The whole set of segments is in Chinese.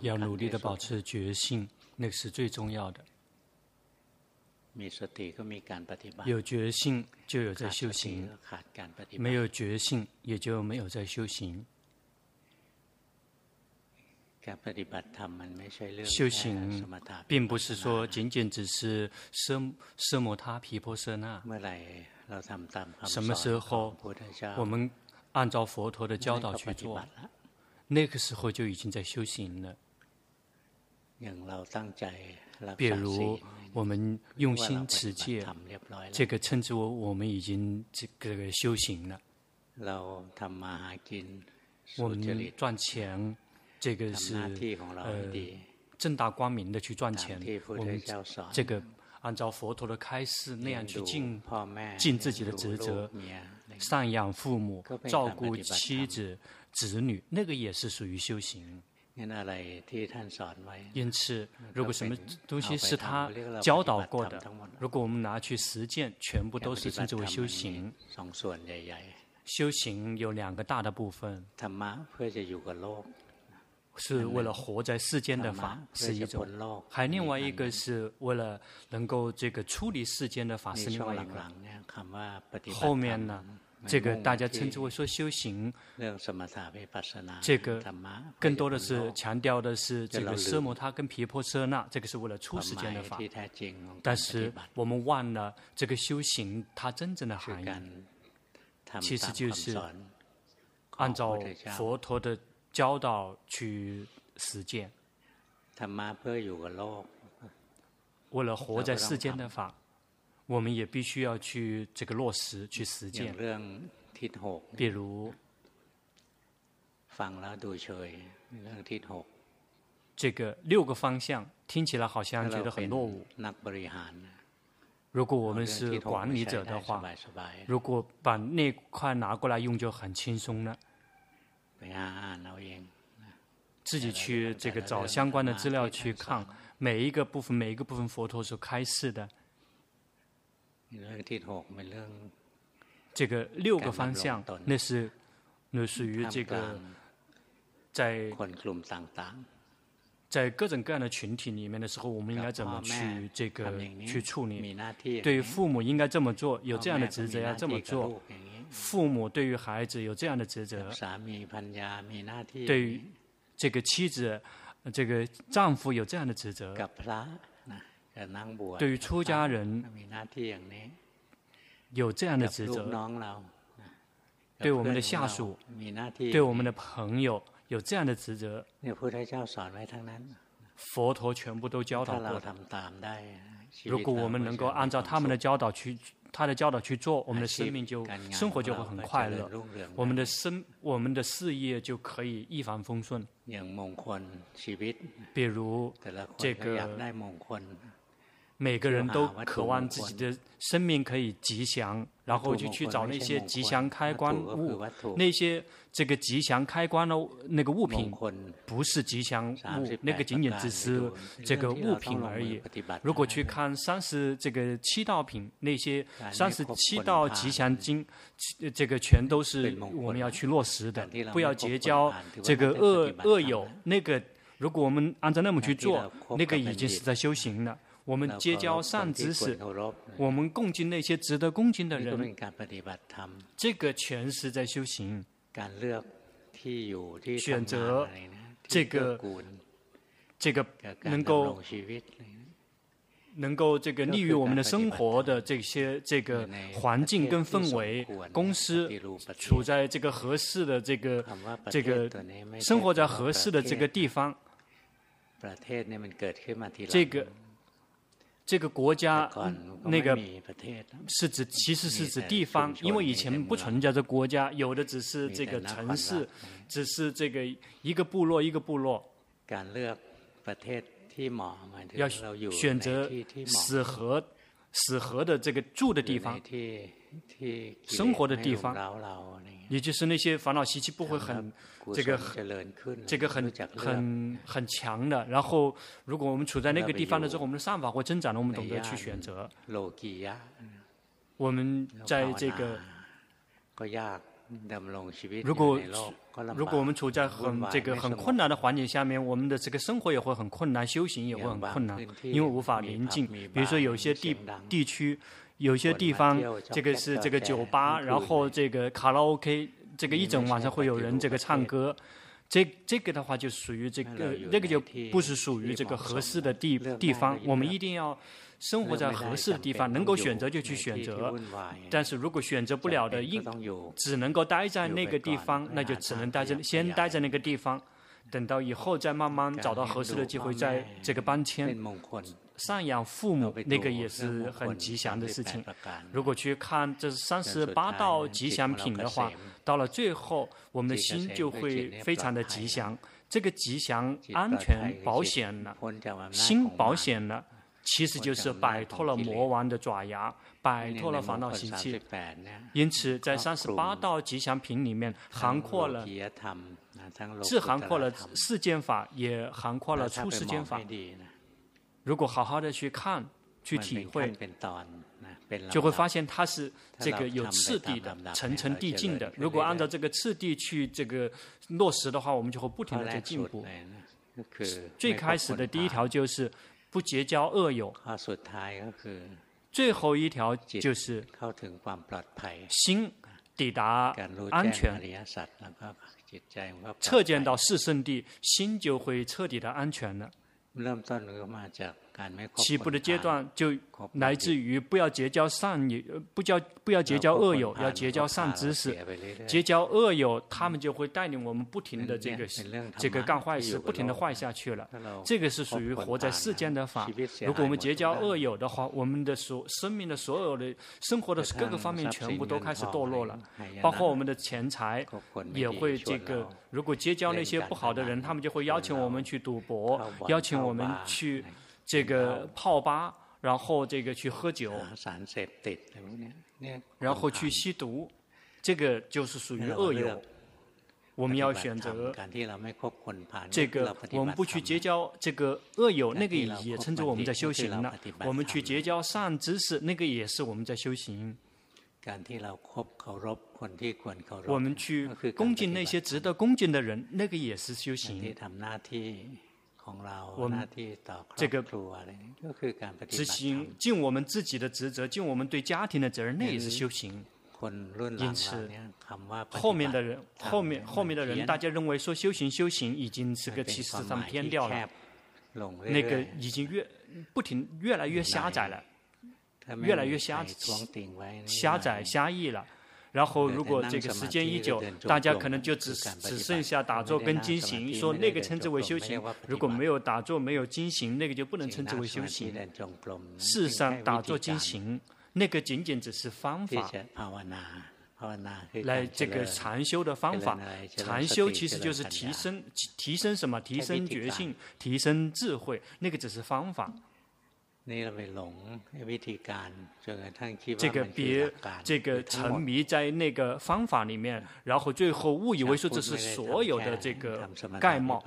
要努力的保持觉性，那个是最重要的。有觉性就有在修行，没有觉性也就没有在修行。修行并不是说仅仅只是奢奢摩他、毗婆舍那。什么时候我们按照佛陀的教导去做，那个时候就已经在修行了。比如我们用心持戒，这个称之为我们已经这个修行了。我们赚钱，这个是呃正大光明的去赚钱。我们这个按照佛陀的开示那样去尽尽自己的职责，赡养父母，照顾妻子子女，那个也是属于修行。因此，如果什么东西是他教导过的，如果我们拿去实践，全部都是称之为修行。修行有两个大的部分，是为了活在世间的法是一种，还另外一个是为了能够这个处理世间的法是另外一个。后面呢？这个大家称之为说修行，这个更多的是强调的是这个奢摩他跟毗婆舍那，这个是为了出世间的法。但是我们忘了这个修行它真正的含义，其实就是按照佛陀的教导去实践，为了活在世间的法。我们也必须要去这个落实去实践。比如，这个六个方向听起来好像觉得很落伍。如果我们是管理者的话，如果把那块拿过来用就很轻松了。自己去这个找相关的资料去看，每一个部分每一个部分佛陀所开示的。这个六个方向，那是那属于这个在在各种各样的群体里面的时候，我们应该怎么去这个去处理？对于父母应该这么做，有这样的职责要这么做；父母对于孩子有这样的职责；对于这个妻子、这个丈夫有这样的职责。对于出家人，有这样的职责；对我们的下属，对我们的朋友，有这样的职责。佛陀全部都教导过。如果我们能够按照他们的教导去，他的教导去做，我们的生命就生活就会很快乐，我们的生我们的事业就可以一帆风顺。比如这个。每个人都渴望自己的生命可以吉祥，然后就去找那些吉祥开关物，那些这个吉祥开关的那个物品，不是吉祥物，那个仅仅只是这个物品而已。如果去看三十这个七道品，那些三十七道吉祥经，这个全都是我们要去落实的，不要结交这个恶恶友。那个如果我们按照那么去做，那个已经是在修行了。我们结交善知识，我们共敬那些值得恭敬的人，这个全是在修行。选择这个这个能够能够这个利于我们的生活的这些这个环境跟氛围，公司处在这个合适的这个这个生活在合适的这个地方，这个。这个国家，那个是指，其实是指地方，因为以前不存在这国家，有的只是这个城市，只是这个一个部落一个部落。要选择适合适合的这个住的地方，生活的地方，也就是那些烦恼习气不会很。这个很这个很很很强的，然后如果我们处在那个地方的时候，我们的善法会增长的，我们懂得去选择。我们在这个如果如果我们处在很这个很困难的环境下面，我们的这个生活也会很困难，修行也会很困难，因为无法临近。比如说有些地地区，有些地方，这个是这个酒吧，然后这个卡拉 OK，这个一整晚上会有人这个唱歌，这这个的话就属于这个那个就不是属于这个合适的地地方，我们一定要。生活在合适的地方，能够选择就去选择。但是如果选择不了的，应只能够待在那个地方，那就只能待在先待在那个地方，等到以后再慢慢找到合适的机会，再这个搬迁。赡养父母那个也是很吉祥的事情。如果去看这三十八道吉祥品的话，到了最后，我们的心就会非常的吉祥。这个吉祥、安全、保险了，心保险了。其实就是摆脱了魔王的爪牙，摆脱了烦恼习气。因此，在三十八道吉祥品里面，涵括了，既涵括了世间法，也涵括了出世间法。如果好好的去看、去体会，就会发现它是这个有次第的、层层递进的。如果按照这个次第去这个落实的话，我们就会不停的在进步。最开始的第一条就是。不结交恶友。最后一条就是心抵达安全，彻见到四圣地，心就会彻底的安全了。 เริ่มต้นก็มาจาก起步的阶段就来自于不要结交善友，不交不要结交恶友，要结交善知识。结交恶友，他们就会带领我们不停的这个这个干坏事，不停的坏下去了。这个是属于活在世间的法。如果我们结交恶友的话，我们的所生命的所有的生活的各个方面全部都开始堕落了，包括我们的钱财也会这个。如果结交那些不好的人，他们就会邀请我们去赌博，邀请我们去。这个泡吧，然后这个去喝酒，然后去吸毒，这个就是属于恶友。我们要选择这个，我们不去结交这个恶友，那个也称之我们在修行了。我们去结交善知识，那个也是我们在修行。我们去恭敬那些值得恭敬的人，那个也是修行。我们这个执行尽我们自己的职责，尽我们对家庭的责任，那也是修行。因此，后面的人，后面后面的人，大家认为说修行修行已经是个其实上偏掉了，那个已经越不停越来越狭窄了，越来越狭狭窄狭义了。然后，如果这个时间一久，大家可能就只只剩下打坐跟经行，说那个称之为修行。如果没有打坐，没有经行，那个就不能称之为修行。事实上，打坐经行，那个仅仅只是方法，来这个禅修的方法。禅修其实就是提升提升什么？提升觉性，提升智慧，那个只是方法。这个别这个沉迷在那个方法里面，然后最后误以为说这是所有的这个盖帽。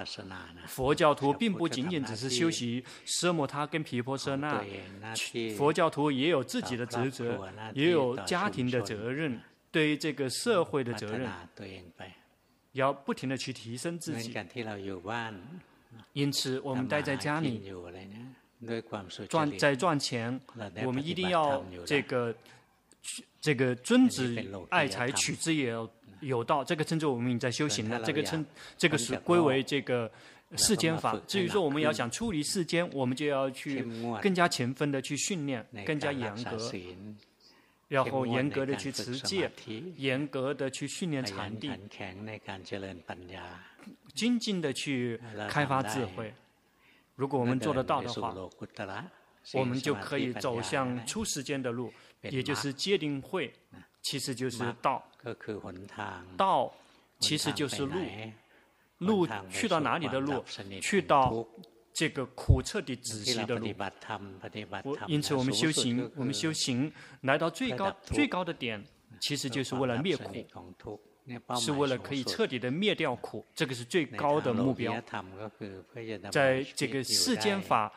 佛教徒并不仅仅只是修习奢摩他跟毗婆舍那，佛教徒也有自己的职责，也有家庭的责任，对于这个社会的责任，要不停的去提升自己。因此，我们待在家里。赚在赚钱，我们一定要这个，这个尊子爱财，取之也有道。这个称之为我们已经在修行了。这个称，这个是归为这个世间法。至于说我们要想出离世间，我们就要去更加勤奋的去训练，更加严格，然后严格的去持戒，严格的去训练禅定，精进的去开发智慧。如果我们做得到的话，我们就可以走向出世间的路，也就是戒定慧，其实就是道。道其实就是路，路去到哪里的路？去到这个苦彻底止息的路。因此，我们修行，我们修行来到最高最高的点，其实就是为了灭苦。是为了可以彻底的灭掉苦，这个是最高的目标。在这个世间法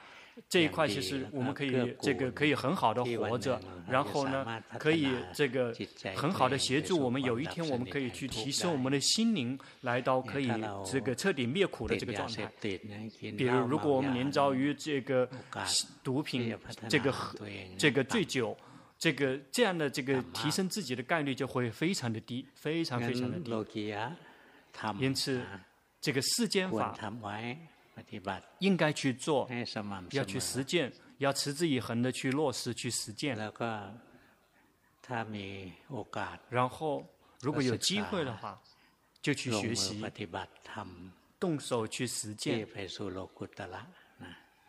这一块其实我们可以这个可以很好的活着，然后呢，可以这个很好的协助我们。有一天我们可以去提升我们的心灵，来到可以这个彻底灭苦的这个状态。比如，如果我们连遭于这个毒品、这个这个醉酒、这个这样的这个提升自己的概率就会非常的低，非常非常的低。因此，这个世间法。应该去做，要去实践，要持之以恒的去落实、去实践。然后，如果有机会的话，就去学习，动手去实践，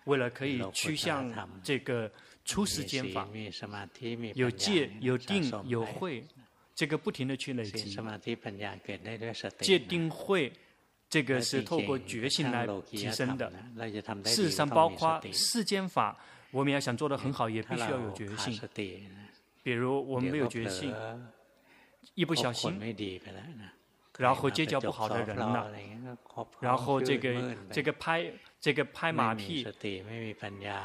为了可以趋向这个出世间法，有戒、有定、有慧，这个不停的去累积，戒定慧。这个是透过觉性来提升的。事实上，包括世间法，我们要想做得很好，也必须要有觉性。比如我们没有觉性，一不小心，然后结交不好的人了，然后这个这个拍这个拍马屁，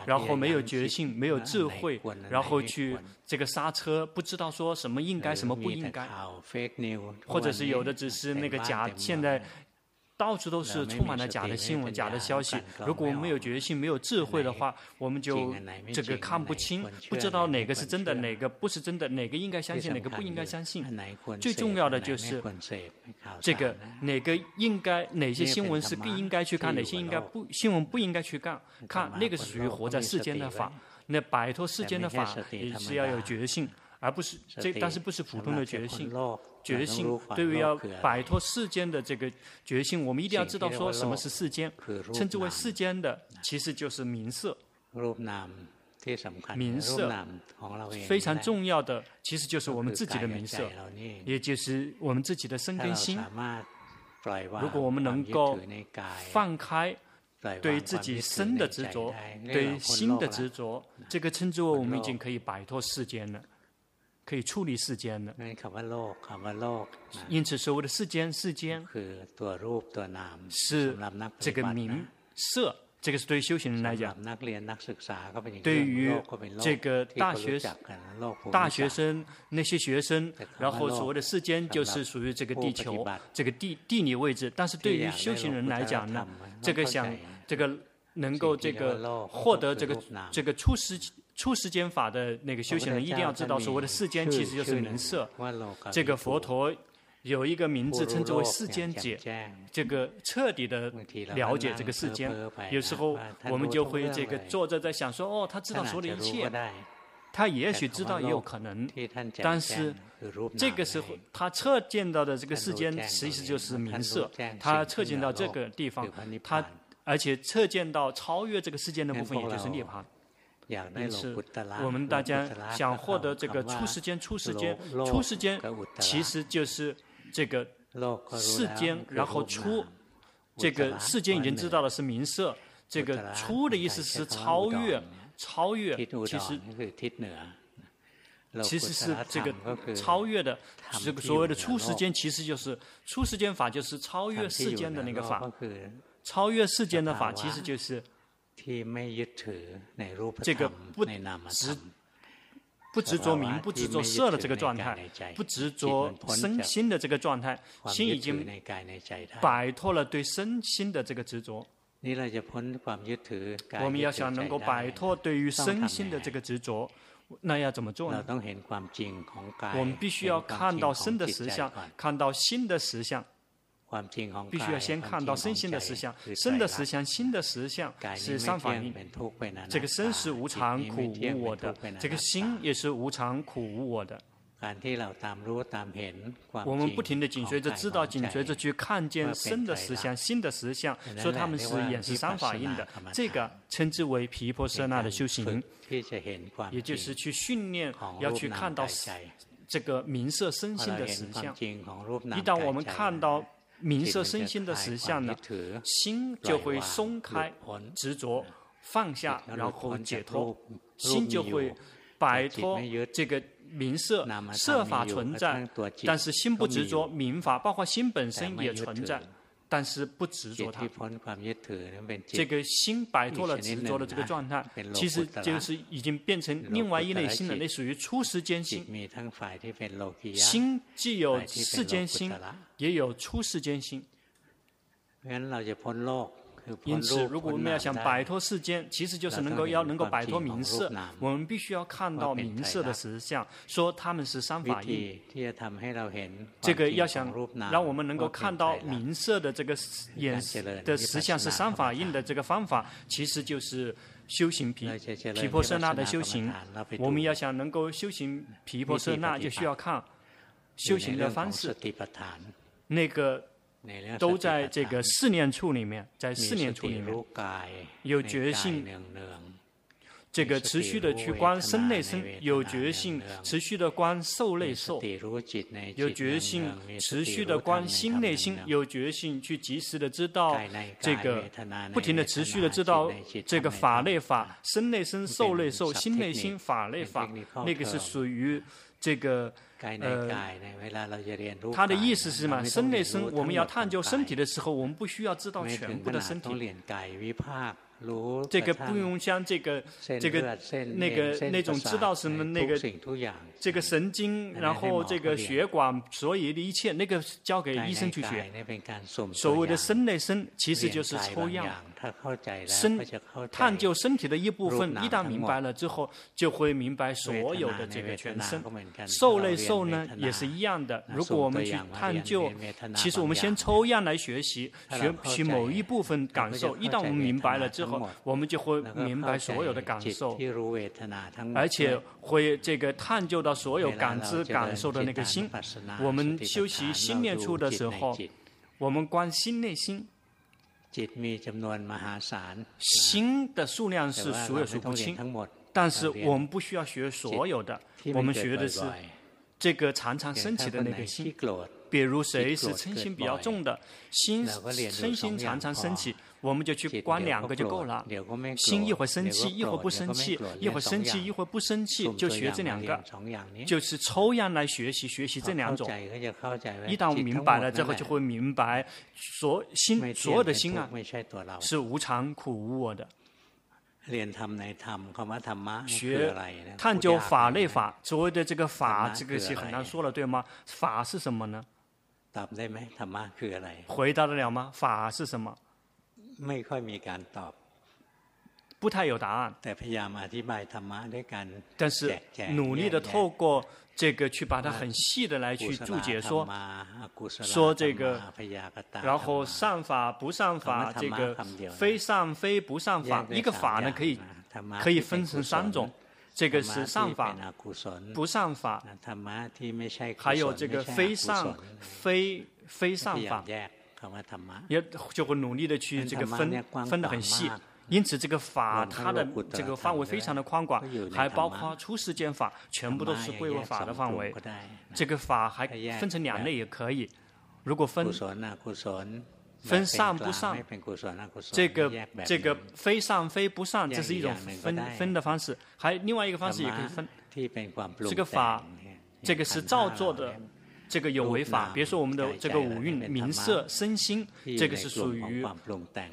然后没有决心，没有智慧，然后去这个刹车，不知道说什么应该，什么不应该，或者是有的只是那个假现在。到处都是充满了假的新闻、假的消息。如果我们没有决心、没有智慧的话，我们就这个看不清，不知道哪个是真的，哪个不是真的，哪个应该相信，哪个不应该相信。最重要的就是这个哪个应该，哪些新闻是更应该去看，哪些应该不新闻不应该去看。看那个是属于活在世间的法，那摆脱世间的法也是要有决心，而不是这，但是不是普通的决心。觉性，对于要摆脱世间的这个决心，我们一定要知道说什么是世间。称之为世间的，其实就是名色。名色非常重要的，其实就是我们自己的名色，也就是我们自己的身跟心。如果我们能够放开对自己身的执着，对心的执着，这个称之为我们已经可以摆脱世间了。可以处理世间的，因此所谓的世间，世间是这个名色，这个是对于修行人来讲。对于这个大学大学生那些学生，然后所谓的世间就是属于这个地球这个地地理位置。但是对于修行人来讲呢，这个想这个能够这个获得这个这个出世。出世间法的那个修行人一定要知道，所谓的世间其实就是名色。这个佛陀有一个名字称之为世间解，这个彻底的了解这个世间。有时候我们就会这个坐着在想说，哦，他知道所有的一切，他也许知道也有可能，但是这个时候他测见到的这个世间，其实就是名色。他测见到这个地方，他而且测见到超越这个世间的部分，也就是涅槃。因此，我们大家想获得这个出时间、出时间、出时间，其实就是这个世间，然后出这个世间已经知道的是名色，这个出的意思是超越，超越，其实其实是这个超越的，这个所谓的出时间，其实就是出时间法，就是超越世间的那个法，超越世间的法，其实就是。这个不执不执着名，不执着色的这个状态，不执着身心的这个状态，心已经摆脱了对身心的这个执着。我们要想能够摆脱对于身心的这个执着，那要怎么做呢？我们必须要看到身的实相，看到心的实相。必须要先看到身心的实相，身的实相，心的实相是三法印。这个身是无常苦无我的，这个心也是无常苦无我的。我们不停的紧随着知道，紧随着去看见身的实相、心的实相，说他们是也是三法印的，这个称之为毗婆舍那的修行，也就是去训练，要去看到这个名色身心的实相。一旦我们看到。名色身心的实相呢，心就会松开执着，放下，然后解脱，心就会摆脱这个名色，设法存在，但是心不执着名法，包括心本身也存在，但是不执着它。这个心摆脱了执着的这个状态，其实就是已经变成另外一类心了，那属于初世间心。心既有世间心，也有初世间心。因此，如果我们要想摆脱世间，其实就是能够要能够摆脱名色，我们必须要看到名色的实相，说他们是三法印。这个要想让我们能够看到名色的这个眼的实相是三法印的这个方法，其实就是修行毗毗婆舍那的修行。我们要想能够修行皮婆舍那，就需要看修行的方式，那个。都在这个四念处里面，在四念处里面有决心，这个持续的去观身内身，有决心持续的观受内受，有决心持续的观心内心，有决心去及时的知道这个，不停的持续的知道这个法内法，身内身受内受，心内心法内法，那个是属于这个。呃，他的意思是什么？身内身，我们要探究身体的时候，我们不需要知道全部的身体。这个不用像这个这个那个那种知道什么那个这个神经，然后这个血管，所有的一切，那个交给医生去学。所谓的身内身，其实就是抽样。身探究身体的一部分，一旦明白了之后，就会明白所有的这个全身。受内受呢，也是一样的。如果我们去探究，其实我们先抽样来学习，学习某一部分感受。一旦我们明白了之后，我们就会明白所有的感受，而且会这个探究到所有感知感受的那个心。我们修习心念处的时候，我们观心内心。心的数量是数也数不清，但是我们不需要学所有的，我们学的是这个常常升起的那个心。比如谁是嗔心比较重的，心嗔心常常升起，我们就去观两个就够了。心一会儿生气，一会儿不生气，一会儿生气，一会儿不生气，就学这两个，就是抽样来学习，学习这两种。一旦我明白了之后，就会明白所心所有的心啊，是无常、苦、无我的。学探究法内法，所谓的这个法，这个是很难说了，对吗？法是什么呢？回答得了吗？法是什么？不太有答案。但是努力的透过这个去把它很细的来去注解说，说这个，然后善法不善法，这个非善非不善法，一个法呢可以可以分成三种。这个是善法，不善法，还有这个非善非非善法，也就会努力的去这个分分得很细。因此，这个法它的这个范围非常的宽广，还包括出世间法，全部都是归为法的范围。这个法还分成两类也可以，如果分。分上不上，这个这个非上非不上，这是一种分分的方式。还另外一个方式也可以分。这个法，这个是造作的，这个有违法。比如说我们的这个五蕴、名色、身心，这个是属于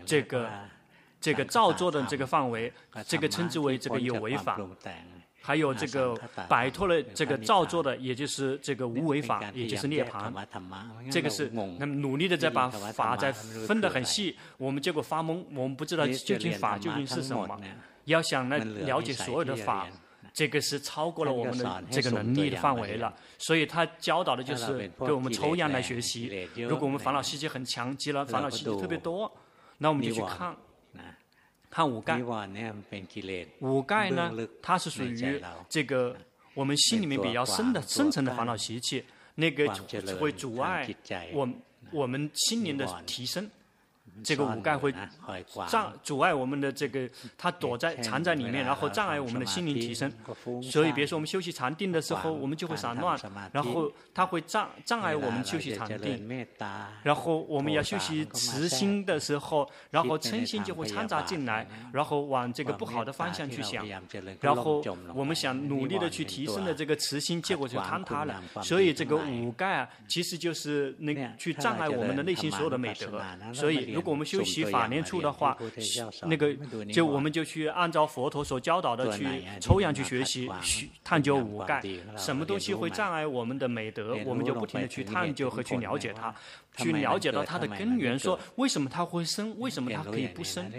这个这个造作的这个范围，这个称之为这个有违法。还有这个摆脱了这个造作的，也就是这个无违法，也就是涅槃。这个是那么努力的在把法在分得很细，我们结果发懵，我们不知道究竟法究竟是什么。要想来了解所有的法，这个是超过了我们的这个能力的范围了。所以他教导的就是给我们抽样来学习。如果我们烦恼习气很强，积了烦恼习气特别多，那我们就去看。看五盖，五盖呢，它是属于这个我们心里面比较深的深层的烦恼习气，那个会阻碍我我们心灵的提升。这个五盖会障阻碍我们的这个，它躲在藏在里面，然后障碍我们的心灵提升。所以，比如说我们休息禅定的时候，我们就会散乱，然后它会障障碍我们休息禅定。然后我们要休息慈心的时候，然后嗔心就会掺杂进来，然后往这个不好的方向去想。然后我们想努力的去提升的这个慈心，结果就坍塌了。所以这个五盖啊，其实就是那去障碍我们的内心所有的美德。所以，如果我们修习法念处的话，那个就我们就去按照佛陀所教导的去抽样去学习，去探究五盖，什么东西会障碍我们的美德，我们就不停的去探究和去了解它，去了解到它的根源，说为什么它会生，为什么它可以不生，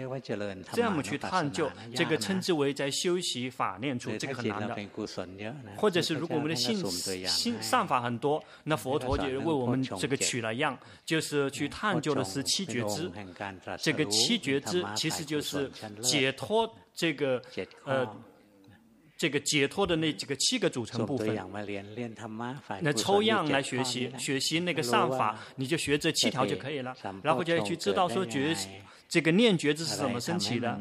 这样去探究，这个称之为在修习法念处，这个很难的。或者是如果我们的信心善法很多，那佛陀就为我们这个取了样，就是去探究的是七觉支。这个七觉支其实就是解脱这个呃这个解脱的那几个七个组成部分。那抽样来学习学习那个上法，你就学这七条就可以了。然后就要去知道说觉。这个念觉知是怎么升起的？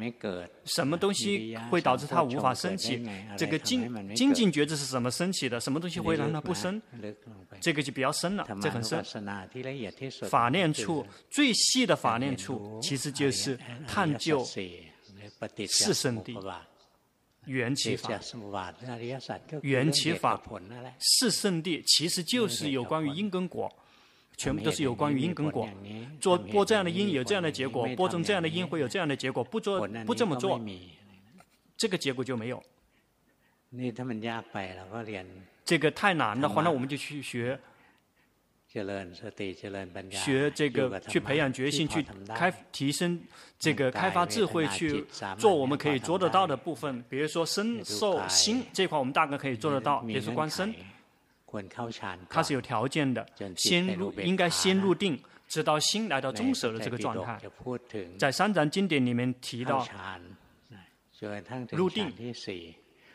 什么东西会导致它无法升起？这个精精进觉知是怎么升起的？什么东西会让它不升？这个就比较深了，这很深。法念处最细的法念处，其实就是探究四圣谛、缘起法、缘起法、是圣地，其实就是有关于因跟果。全部都是有关于因跟果，做播这样的因有这样的结果，播种这样的因会有这样的结果，不做不这么做，这个结果就没有。这个太难的话，那我们就去学，学这个去培养决心，去开提升这个开发智慧，去做我们可以做得到的部分，比如说身受心这块，我们大概可以做得到，比如说观身。它是有条件的，先入应该先入定，直到心来到中舍的这个状态。在三藏经典里面提到，入定，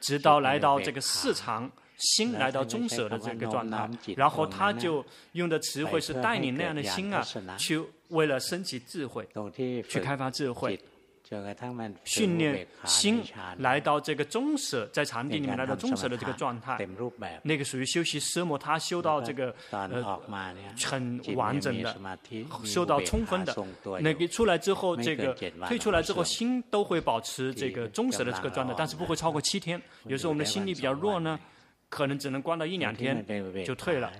直到来到这个四常，心来到中舍的这个状态，然后他就用的词汇是带领那样的心啊，去为了升起智慧，去开发智慧。训练心来到这个中舍，在禅定里面来到中舍的这个状态，那个属于修习奢摩他修到这个呃很完整的，修到充分的。那个出来之后，这个退出来之后，心都会保持这个中舍的这个状态，但是不会超过七天。有时候我们的心力比较弱呢，可能只能关到一两天就退了。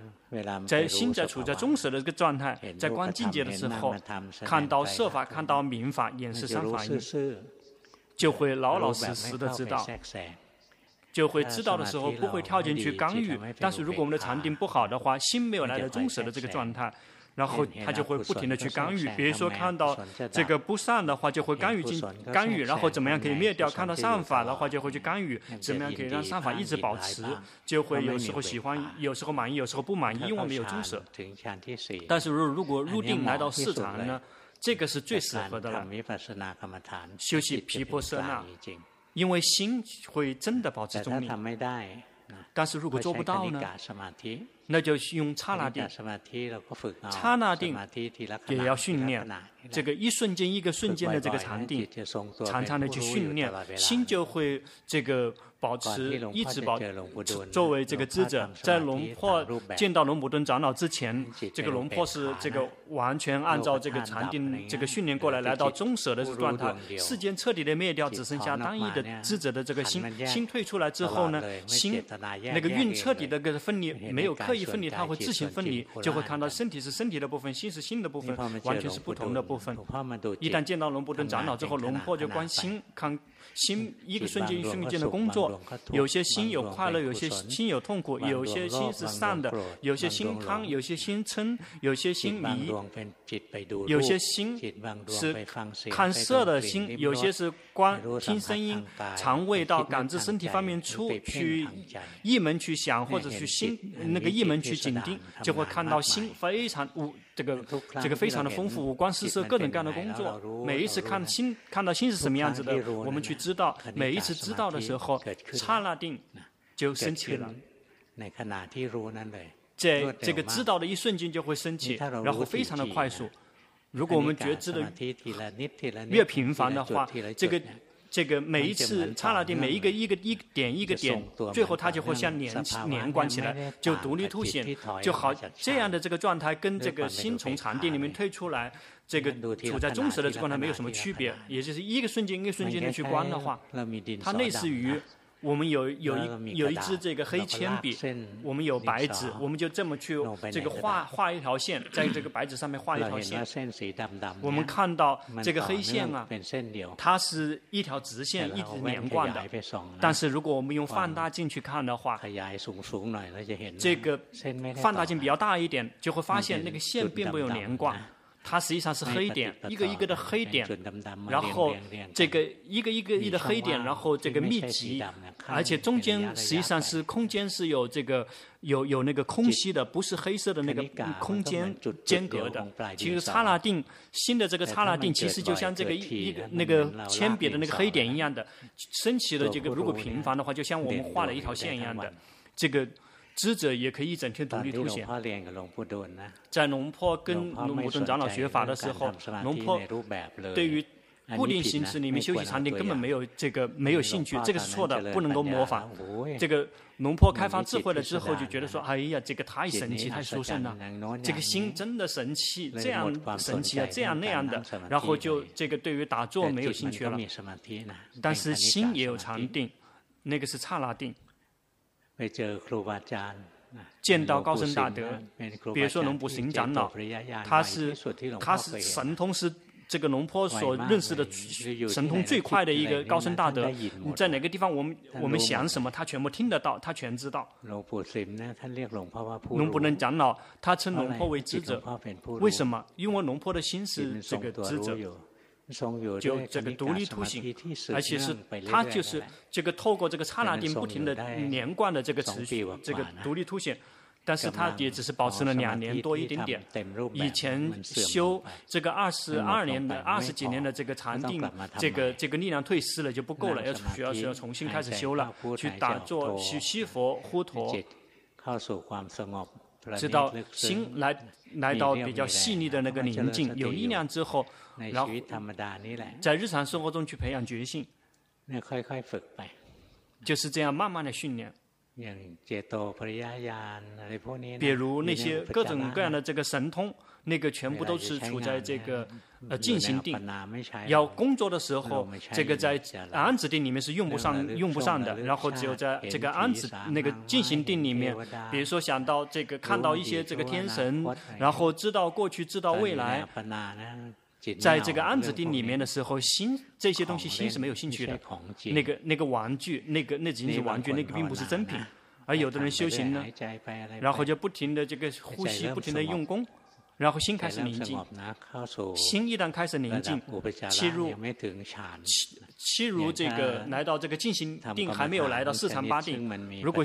在心在处在中舍的这个状态，在观境界的时候，看到设法，看到明法，眼识三法印，就会老老实实的知道，就会知道的时候不会跳进去干预。但是如果我们的禅定不好的话，心没有来到中舍的这个状态。然后他就会不停的去干预，比如说看到这个不善的话，就会干预进干预，然后怎么样可以灭掉？看到善法的话，就会去干预，怎么样可以让善法一直保持？就会有时候喜欢，有时候满意，有时候不满意，因为没有中舍。但是如如果入定来到市场呢，这个是最适合的了。休息皮婆舍那，因为心会真的保持中立。但是如果做不到呢？那就用刹那定，刹那定也要训练。这个一瞬间一个瞬间的这个禅定，常常的去训练，心就会这个。保持一直保作为这个智者，在龙破见到龙普顿长老之前，这个龙破是这个完全按照这个禅定这个训练过来，来到中舍的状态，世间彻底的灭掉，只剩下单一的智者的这个心。心退出来之后呢，心那个运彻底的个分离，没有刻意分离，它会自行分离，就会看到身体是身体的部分，心是心的部分，完全是不同的部分。一旦见到龙伯顿长老之后，龙婆就观心看。心一个瞬间一瞬间的工作，有些心有快乐，有些心有痛苦，有些心是善的，有些心贪，有些心嗔，有些心迷，有些心是看色的心，有些是观听声音、尝味道、感知身体方面出去一门去想，或者去心那个一门去紧盯，就会看到心非常无。这个这个非常的丰富，五光十色，各种各样的工作。每一次看心，看到心是什么样子的，我们去知道。每一次知道的时候，刹那定就升起了。在这个知道的一瞬间就会升起，然后非常的快速。如果我们觉知的越频繁的话，这个这个每一次刹那的，每一个一个一点一个点，最后它就会像连连贯起来，就独立凸显，就好这样的这个状态，跟这个心从禅定里面退出来，这个处在忠实的状态没有什么区别，也就是一个瞬间一个瞬间的去观的话，它类似于。我们有有一有一支这个黑铅笔，我们有白纸，我们就这么去这个画画一条线，在这个白纸上面画一条线。我们看到这个黑线啊，它是一条直线一直连贯的。但是如果我们用放大镜去看的话，这个放大镜比较大一点，就会发现那个线并没有连贯。它实际上是黑点，一个一个的黑点，然后这个一个一个一个的黑点，然后这个密集，而且中间实际上是空间是有这个有有那个空隙的，不是黑色的那个空间间隔的。其实刹那定新的这个刹那定，其实就像这个一一个那个铅笔的那个黑点一样的，升起的这个如果频繁的话，就像我们画了一条线一样的，这个。知者也可以一整天独立凸显。在龙坡跟龙普顿长老学法的时候，龙坡对于固定形式里面修习禅定根本没有这个没有兴趣，这个是错的，不能够模仿。这个龙坡开发智慧了之后，就觉得说，哎呀，这个太神奇，太殊胜了，这个心真的神奇，这样神奇啊，这样那样的，然后就这个对于打坐没有兴趣了。但是心也有禅定，那个是刹那定。见到高僧大德，比如说龙婆行长老，他是他是神通是这个龙坡所认识的神通最快的一个高僧大德。你在哪个地方，我们我们想什么，他全部听得到，他全知道。龙婆能长老，他称龙坡为知者，为什么？因为龙坡的心是这个知者。就这个独立凸显，而且是它就是这个透过这个刹那定不停的连贯的这个持续，这个独立凸显，但是它也只是保持了两年多一点点。以前修这个二十二年的二十几年的这个禅定，这个这个力量退失了就不够了，要需要需要重新开始修了，去打坐、去吸佛、呼陀，直到心来来到比较细腻的那个宁静，有力量之后。然后，在日常生活中去培养觉性，就是这样慢慢的训练。比如那些各种各样的这个神通，那个全部都是处在这个呃进行定。要工作的时候，这个在安止定里面是用不上用不上的，然后只有在这个安止那个进行定里面，比如说想到这个看到一些这个天神，然后知道过去知道未来。在这个安止定里面的时候，心这些东西心是没有兴趣的。那个那个玩具，那个那仅仅是玩具，那个并不是真品。而有的人修行呢，然后就不停的这个呼吸，不停的用功，然后心开始宁静。心一旦开始宁静，切入切切入这个来到这个静心定还没有来到四禅八定，如果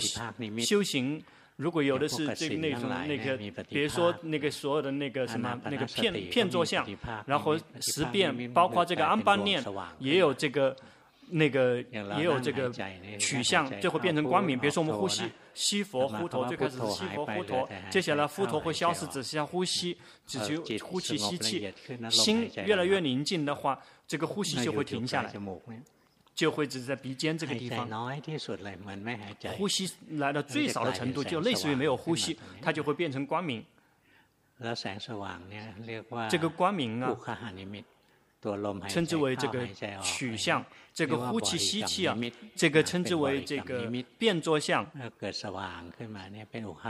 修行。如果有的是这个那种那个，比如说那个所有的那个什么那个片片作像，然后十遍，包括这个安般念，也有这个那个也有这个取向，最后变成光明。比如说我们呼吸吸佛呼陀，最开始是吸佛呼陀，接下来呼陀会消失，只剩下呼吸，只需呼气吸气，心越来越宁静的话，这个呼吸就会停下来。就会只是在鼻尖这个地方，呼吸来到最少的程度，就类似于没有呼吸，它就会变成光明。这个光明啊，称之为这个取向，这个呼气吸气啊，这个称之为这个变作相，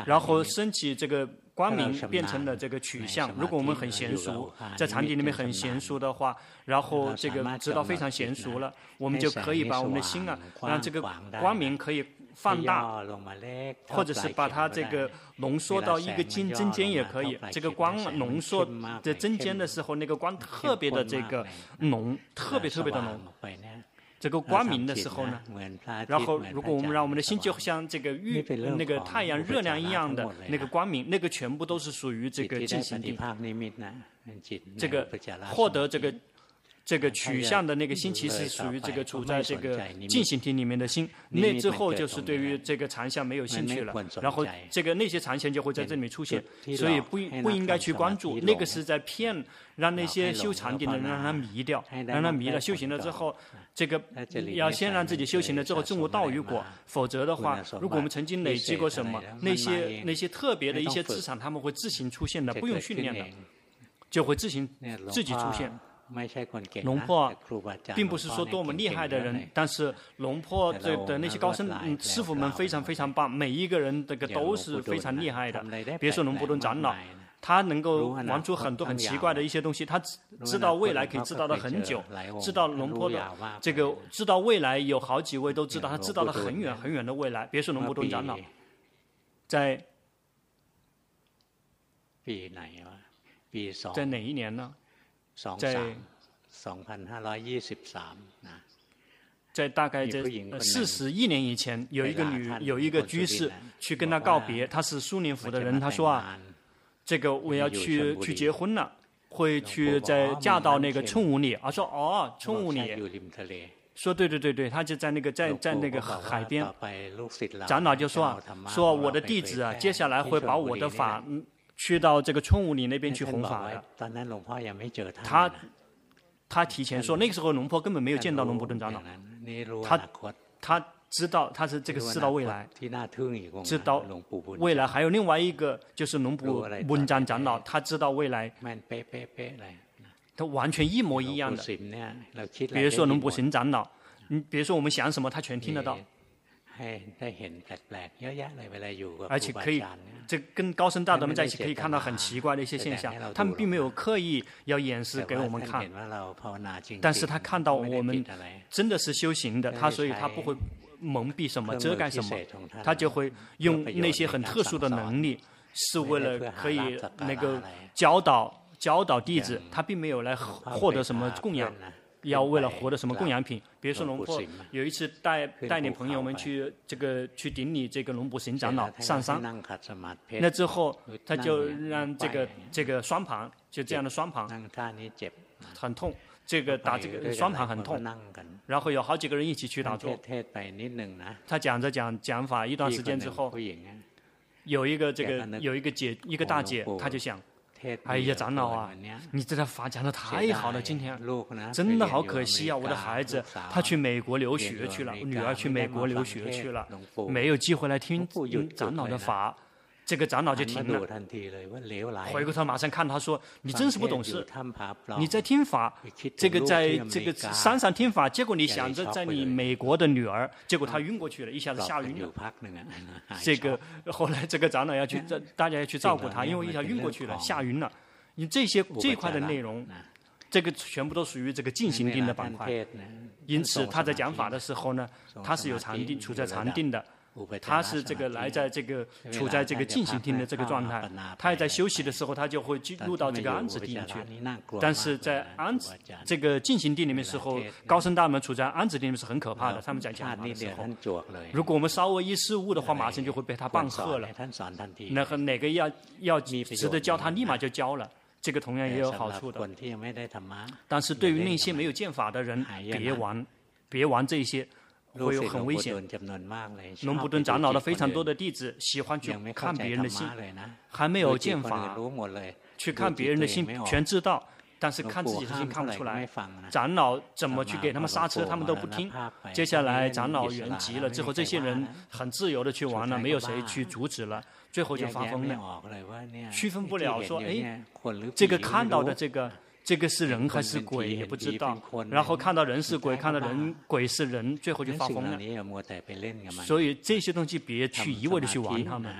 然后升起这个。光明变成了这个取向。如果我们很娴熟，在禅定里面很娴熟的话，然后这个知道非常娴熟了，我们就可以把我们的心啊，让这个光明可以放大，或者是把它这个浓缩到一个针针尖也可以。这个光浓缩在针尖的时候，那个光特别的这个浓，特别特别的浓。这个光明的时候呢，然后如果我们让我们的心就像这个玉那个太阳热量一样的那个光明，那个全部都是属于这个进行定。这个获得这个这个取向的那个心，其实属于这个处在这个进行体里面的心。那之后就是对于这个长相没有兴趣了，然后这个那些长相就会在这里面出现，所以不不应该去关注。那个是在骗，让那些修禅定的人让他迷掉，让他迷了。修行了之后，这个要先让自己修行了之后证悟道与果，否则的话，如果我们曾经累积过什么，那些那些特别的一些资产，他们会自行出现的，不用训练的，就会自行自己出现。龙婆并不是说多么厉害的人，但是龙婆的的那些高僧、嗯、师傅们非常非常棒，每一个人这个都是非常厉害的。别说龙婆顿长老，他能够玩出很多很奇怪的一些东西，他知道未来可以知道的很久，知道龙坡的这个知道未来有好几位都知道，他知道了很远很远的未来。别说龙坡顿长老，在在哪一年呢？在，在大概在四十一年以前，有一个女有一个居士去跟他告别，他是苏宁府的人，他说啊，这个我要去去结婚了，会去再嫁到那个春武里。啊，说哦，春武里，说对对对对，他就在那个在在那个海边。长老就说啊，说我的弟子啊，接下来会把我的法。去到这个春武里那边去弘法的，他他提前说，那个时候龙婆根本没有见到龙婆顿长老，他他知道他是这个知道未来，知道未来还有另外一个就是龙婆文章长老，他知道未来，他完全一模一样的。比如说龙婆神长老，你比如说我们想什么，他全听得到。而且可以，这跟高僧大德们在一起可以看到很奇怪的一些现象。他们并没有刻意要演示给我们看，但是他看到我们真的是修行的，他所以他不会蒙蔽什么、遮盖什么，他就会用那些很特殊的能力，是为了可以那个教导教导弟子，他并没有来获得什么供养。要为了获得什么供养品，比如说龙婆有一次带带领朋友们去这个去顶礼这个龙婆神长老上山，那之后他就让这个这个双盘就这样的双盘很痛，这个打这个双盘很痛，然后有好几个人一起去打坐。他讲着讲讲法一段时间之后，有一个这个有一个姐一个大姐，她就想。哎呀，长老啊，你这个法讲的太好了，今天真的好可惜啊！我的孩子他去美国留学去了，女儿去美国留学去了，没有机会来听长老的法。这个长老就停了，回过头马上看他说：“你真是不懂事，你在听法，这个在这个山上听法，结果你想着在你美国的女儿，结果她晕过去了，一下子吓晕了。这个后来这个长老要去，大家要去照顾她，因为一下晕过去了，吓晕了。你这些这一块的内容，这个全部都属于这个进行定的板块。因此他在讲法的时候呢，他是有禅定，处在禅定的。”他是这个来在这个处在这个进行定的这个状态，他也在休息的时候，他就会进入到这个安止定去。但是在安置这个进行地里面时候，高僧大们处在安置地里面是很可怕的。他们在讲法的时候，如果我们稍微一失误的话，马上就会被他棒喝了。那和哪个要要值得教他，立马就教了。这个同样也有好处的。但是对于那些没有见法的人，别玩，别玩这些。会有很危险。龙普顿长老的非常多的弟子喜欢去看别人的心，还没有见法，去看别人的心全知道，但是看自己的心看不出来。长老怎么去给他们刹车，他们都不听。接下来长老圆寂了之后，这些人很自由的去玩了，没有谁去阻止了，最后就发疯了，区分不了说，哎，这个看到的这个。这个是人还是鬼也不知道，然后看到人是鬼，看到人鬼是人，最后就发疯了。所以这些东西别去一味的去玩他们，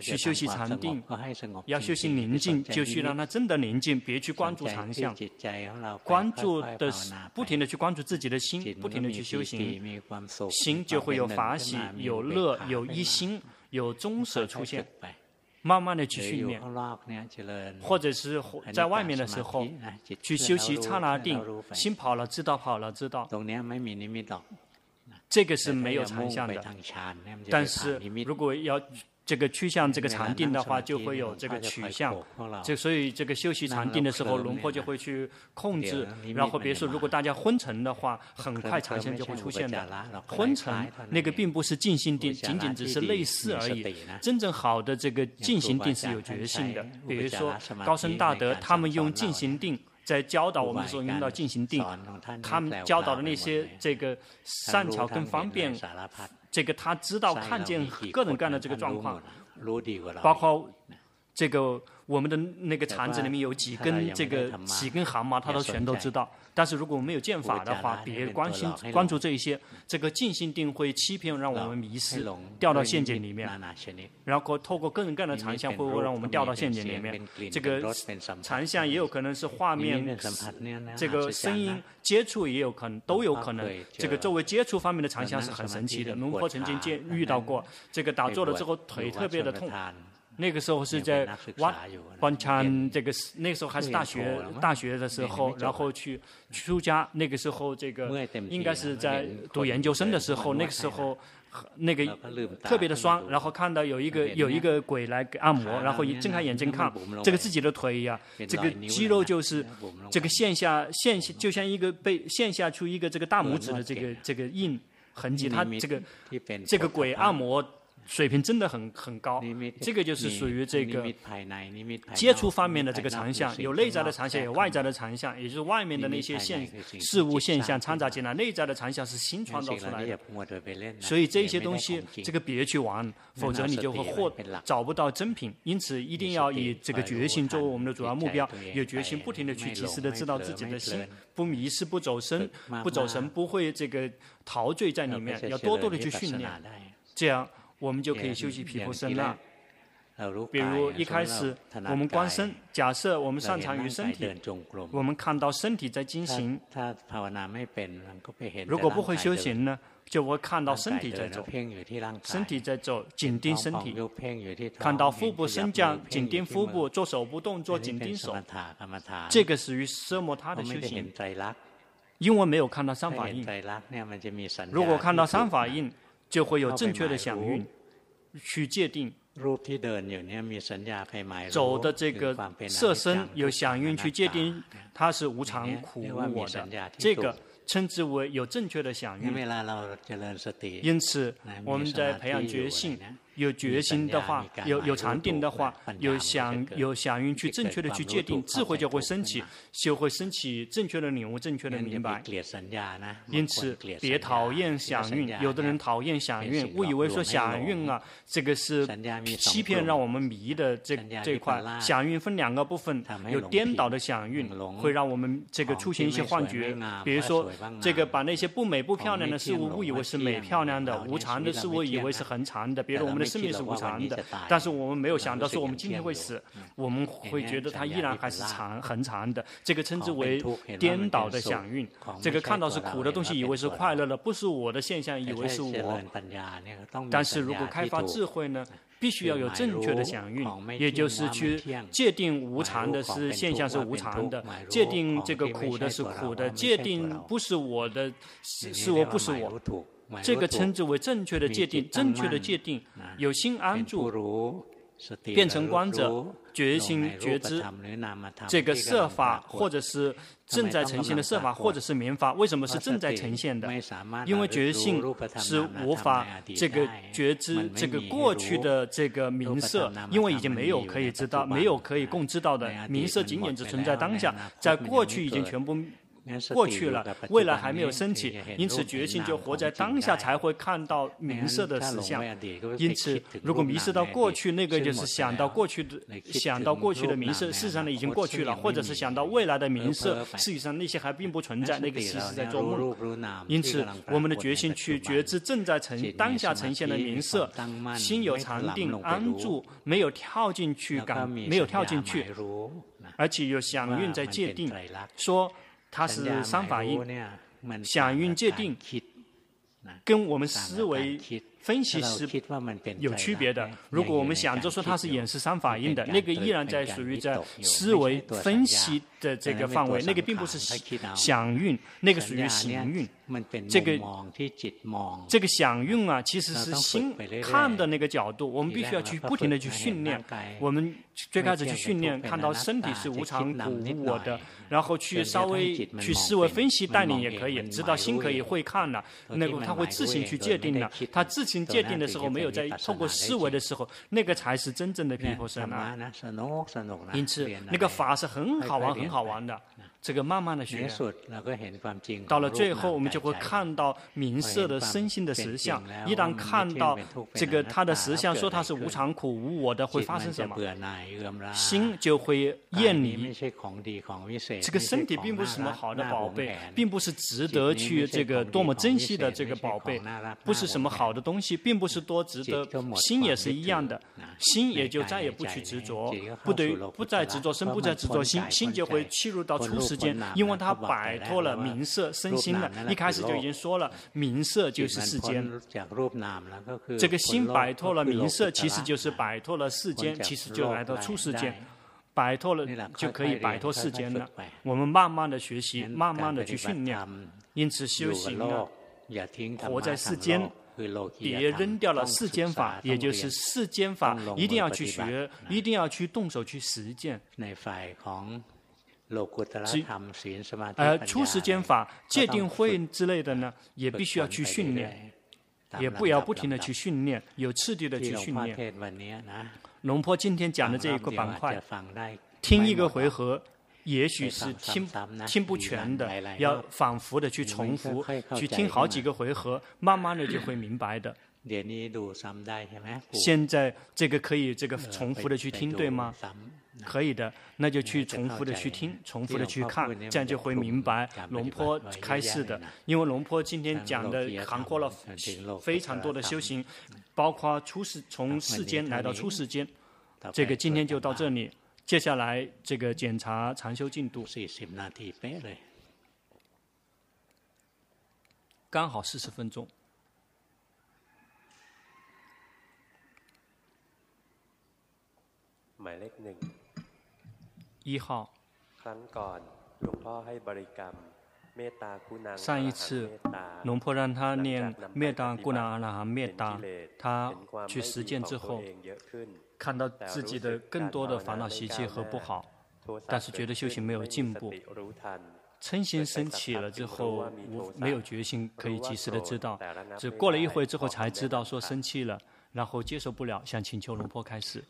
去休息禅定，要休息宁静，就去让他真的宁静，别去关注长相，关注的不停的去关注自己的心，不停的去修行，心就会有法喜，有乐，有一心，有中舍出现。慢慢的去训练，或者是在外面的时候去修习刹那定，心跑了知道跑了知道。这个是没有长相的。但是如果要这个趋向这个禅定的话，就会有这个取向。这所以这个修习禅定的时候，龙婆就会去控制。然后比如说，如果大家昏沉的话，很快禅相就会出现的。昏沉那个并不是静心定，仅仅只是类似而已。真正好的这个静心定是有决心的。比如说高僧大德，他们用静心定在教导我们的时候用到静心定，他们教导的那些这个善巧跟方便。这个他知道看见各种各样的这个状况，包括这个。我们的那个肠子里面有几根这个几根汗毛，他都全都知道。但是如果我们没有剑法的话，别关心关注这一些，这个静心定会欺骗，让我们迷失，掉到陷阱里面。然后透过各种各样的长相，会不会让我们掉到陷阱里面？这个长相也有可能是画面，这个声音接触也有可能，都有可能。这个作为接触方面的长相是很神奇的。龙婆曾经见遇到过，这个打坐了之后腿特别的痛。那个时候是在瓦班禅，这个那个时候还是大学大学的时候，然后去出家。那个时候这个应该是在读研究生的时候，那个时候那个特别的酸，然后看到有一个有一个鬼来给按摩，然后一睁开眼睛看，这个自己的腿呀，这个肌肉就是这个线下线下，就像一个被线下出一个这个大拇指的这个这个印痕迹，他这个这个鬼按摩。水平真的很很高，这个就是属于这个接触方面的这个长项，有内在的长项，有外在的长项，也就是外面的那些现事物现象掺杂进来，内在的长项是新创造出来的。所以这些东西，这个别去玩，否则你就会获找不到真品。因此一定要以这个决心作为我们的主要目标，有决心不停的去及时的知道自己的心，不迷失，不走神，不走神，不会这个陶醉在里面，要多多的去训练，这样。我们就可以修习毗婆舍那。比如一开始我们观身，假设我们擅长于身体，我们看到身体在进行。如果不会修行呢，就会看到身体在走，身体在走，紧盯身体。看到腹部升降，紧盯腹部，做手不动做，紧盯手。这个属于奢摩他的修行。因为没有看到三法印。如果看到三法印。就会有正确的响应，去界定。走的这个色身有响应去界定，它是无常苦无我的，这个称之为有正确的响应。因此，我们在培养觉性。有决心的话，有有禅定的话，有想有想运去正确的去界定，智慧就会升起，就会升起正确的领悟，正确的明白。因此，别讨厌想运。有的人讨厌想运，误以为说想运啊，这个是欺骗让我们迷的这这一块。想运分两个部分，有颠倒的想运，会让我们这个出现一些幻觉。比如说，这个把那些不美不漂亮的事物误以为是美漂亮的，无常的事物以为是恒常的。比如我们的。生命是无常的，但是我们没有想到说我们今天会死，我们会觉得它依然还是长很长的。这个称之为颠倒的响应。这个看到是苦的东西，以为是快乐的，不是我的现象，以为是我。但是如果开发智慧呢，必须要有正确的响应，也就是去界定无常的是现象是无常的，界定这个苦的是苦的，界定不是我的是是我不是我。这个称之为正确的界定，正确的界定，有心安住，变成观者，觉心觉知，这个设法或者是正在呈现的设法，或者是名法，为什么是正在呈现的？因为觉性是无法这个觉知这个过去的这个名色，因为已经没有可以知道，没有可以共知道的名色，仅仅只存在当下，在过去已经全部。过去了，未来还没有升起，因此决心就活在当下，才会看到名色的实相。因此，如果迷失到过去，那个就是想到过去的，想到过去的名色，事实上呢已经过去了；或者是想到未来的名色，事实上那些还并不存在，那个其实是在做梦。因此，我们的决心去觉知正在呈当下呈现的名色，心有禅定安住，没有跳进去感，没有跳进去，而且有想运在界定，说。它是三法印，想运界定，跟我们思维分析是有区别的。如果我们想着说它是演示三法印的，那个依然在属于在思维分析的这个范围，那个并不是想运，那个属于行运。这个这个想运啊，其实是心看的那个角度，我们必须要去不停的去训练。我们最开始去训练，看到身体是无常、苦、无我的，然后去稍微去思维分析带领也可以，知道心可以会看了，那个他会自行去界定了。他自行界定的时候，没有在透过思维的时候，那个才是真正的皮婆舍那。因此，那个法是很好玩、很好玩的。这个慢慢的学，到了最后，我们就会看到名色的身心的实相。一旦看到这个他的实相，说他是无常、苦、无我的，会发生什么？心就会厌离。这个身体并不是什么好的宝贝，并不是值得去这个多么珍惜的这个宝贝，不是什么好的东西，并不是多值得。心也是一样的，心也就再也不去执着，不对，不再执着身，不再执着心，心就会切入到初始。因为他摆脱了名色身心了，一开始就已经说了，名色就是世间。这个心摆脱了名色，其实就是摆脱了世间，其实就来到出世间，摆脱了就可以摆脱世间了。我们慢慢的学习，慢慢的去训练，因此修行啊，活在世间，别扔掉了世间法，也就是世间法一定要去学，一定要去动手去实践。呃，初时间法、界定会之类的呢，也必须要去训练，也不要不停的去训练，有次第的去训练。龙坡今天讲的这一个板块，听一个回合，也许是听听不全的，要反复的去重复，去听好几个回合，慢慢的就会明白的。现在这个可以这个重复的去听，对吗？可以的，那就去重复的去听，重复的去看，这样就会明白龙坡开示的。因为龙坡今天讲的涵括了非常多的修行，包括出世从世间来到出世间。这个今天就到这里，接下来这个检查禅修进度，刚好四十分钟。一号。上一次，龙婆让他念灭达古纳阿那含灭达，他去实践之后，看到自己的更多的烦恼习气和不好，但是觉得修行没有进步。嗔心升起了之后，没有决心可以及时的知道，只过了一会之后才知道说生气了，然后接受不了，想请求龙婆开示。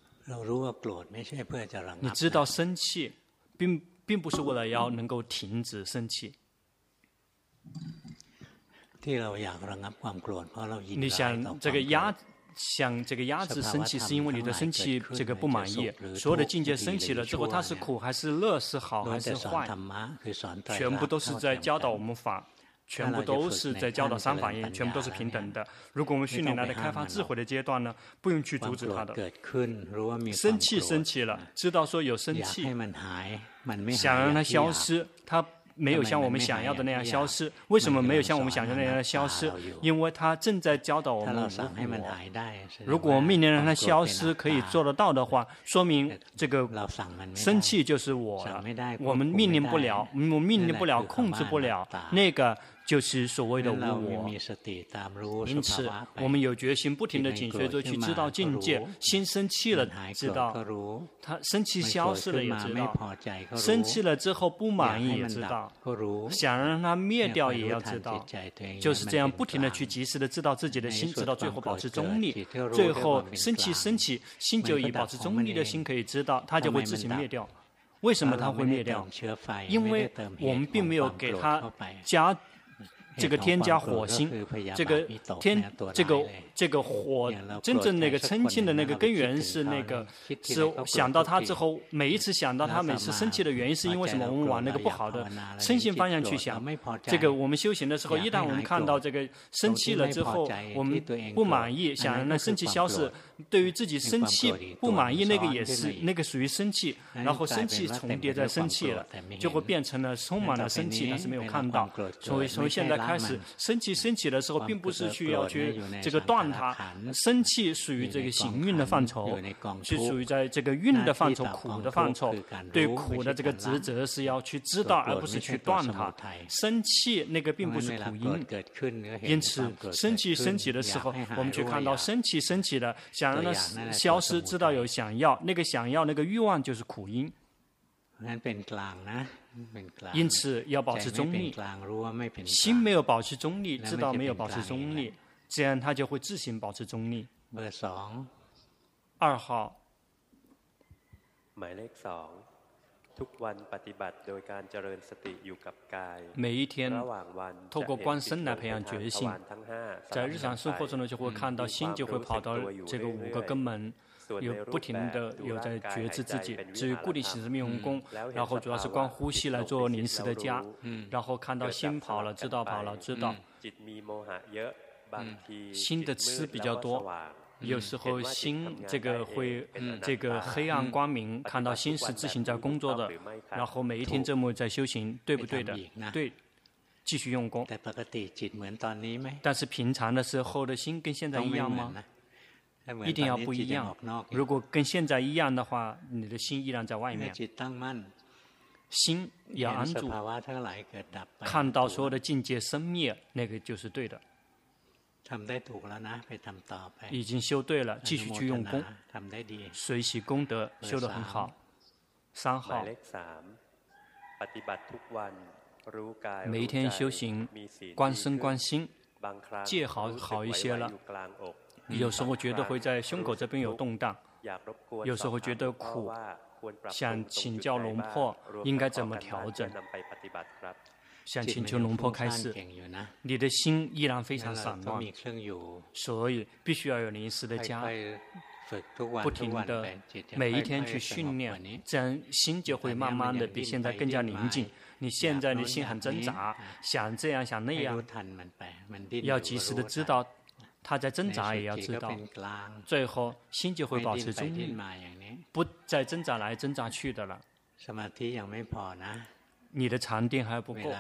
你知道生气，并并不是为了要能够停止生气。你想这个压，想这个压制生气，是因为你的生气这个不满意。所有的境界升起了之后，它是苦还是乐，是好还是坏，全部都是在教导我们法。全部都是在教导三法印，全部都是平等的。如果我们训练来的开发智慧的阶段呢，不用去阻止他的。生气生气了，知道说有生气，想让它消失，它。没有像我们想要的那样消失，为什么没有像我们想象那样的消失？因为它正在教导我们。如果命令让它消失可以做得到的话，说明这个生气就是我了。我们命令不了，我们命令不了，控制不了那个。就是所谓的无我，因此我们有决心，不停的紧随着去知道境界。心生气了，知道他生气消失了，也知道生气了之后不满意，也知道想让它灭掉，也要知道。就是这样，不停的去及时的知道自己的心，直到最后保持中立。最后生气生气，心就以保持中立的心可以知道，它就会自行灭掉。为什么它会灭掉？因为我们并没有给它加。这个添加火星，这个天，这个这个火，真正那个嗔气的那个根源是那个，是想到他之后，每一次想到他，每次生气的原因是因为什么？我们往那个不好的身心方向去想。这个我们修行的时候，一旦我们看到这个生气了之后，我们不满意，想让那生气消失，对于自己生气不满意，那个也是那个属于生气，然后生气重叠在生气了，就会变成了充满了生气，但是没有看到。所以从现在开始，生气升起的时候，并不是去要去这个断它。生气属于这个行运的范畴，是属于在这个运的范畴、苦的范畴。对苦的这个职责是要去知道，而不是去断它。生气那个并不是苦因，因此生气升起的时候，我们去看到生气升起了，想让它消失，知道有想要，那个想要那个欲望就是苦因。因此要保持中立，心没有保持中立，知道没有保持中立，这样他就会自行保持中立。二号。每一天透过观身来培养觉性，在日常生活中呢，就会看到心就会跑到这个五个根门，有不停的有在觉知自己。至于固定形式命用功，然后主要是观呼吸来做临时的家，然后看到心跑了，知道跑了，知道。心的痴比较多。有时候心这个会，这个黑暗光明，看到心是自行在工作的，然后每一天这么在修行，对不对的？对，继续用功。但是平常的时候的心跟现在一样吗？一定要不一样。如果跟现在一样的话，你的心依然在外面。心要安住，看到所有的境界生灭，那个就是对的。已经修对了，继续去用功，随喜功德修得很好。三号，每一天修行，观身观心，戒好好一些了。有时候觉得会在胸口这边有动荡，有时候觉得苦，想请教龙婆应该怎么调整。想请求龙婆开示，你的心依然非常散乱，所以必须要有临时的家，不停的每一天去训练，这样心就会慢慢的比现在更加宁静。你现在的心很挣扎，想这样想那样，要及时的知道他在挣扎，也要知道，最后心就会保持中立，不再挣扎来挣扎去的了。你的禅定还不够，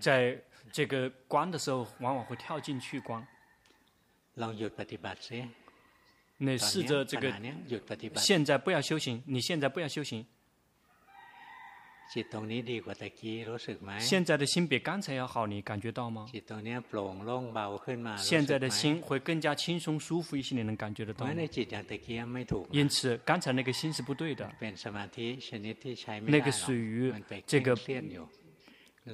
在这个观的时候，往往会跳进去观。你试着这个，现在不要修行，你现在不要修行。现在的心比刚才要好，你感觉到吗？现在的心会更加轻松舒服一些，你能感觉得到吗？因此，刚才那个心是不对的，那个属于这个。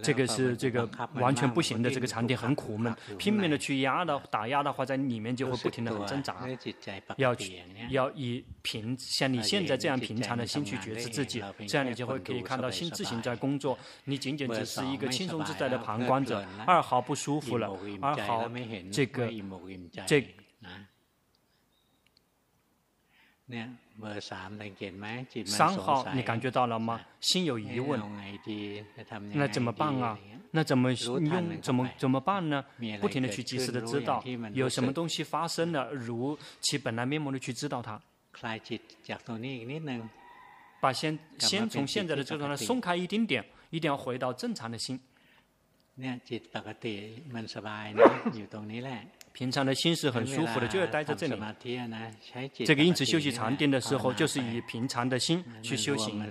这个是这个完全不行的，这个禅定很苦闷，拼命的去压的打压的话，在里面就会不停的很挣扎。要去要以平像你现在这样平常的心去觉知自己，这样你就会可以看到心自行在工作，你仅仅只是一个轻松自在的旁观者。二毫不舒服了，二号这个这。三号，你感觉到了吗？心有疑问，那怎么办啊？那怎么用？怎么怎么办呢？不停的去及时的知道，有什么东西发生了，如其本来面目的去知道它。把先先从现在的这个状态松开一丁点，一定要回到正常的心。平常的心是很舒服的，就要待在这里。这个因此休息禅定的时候，就是以平常的心去修行，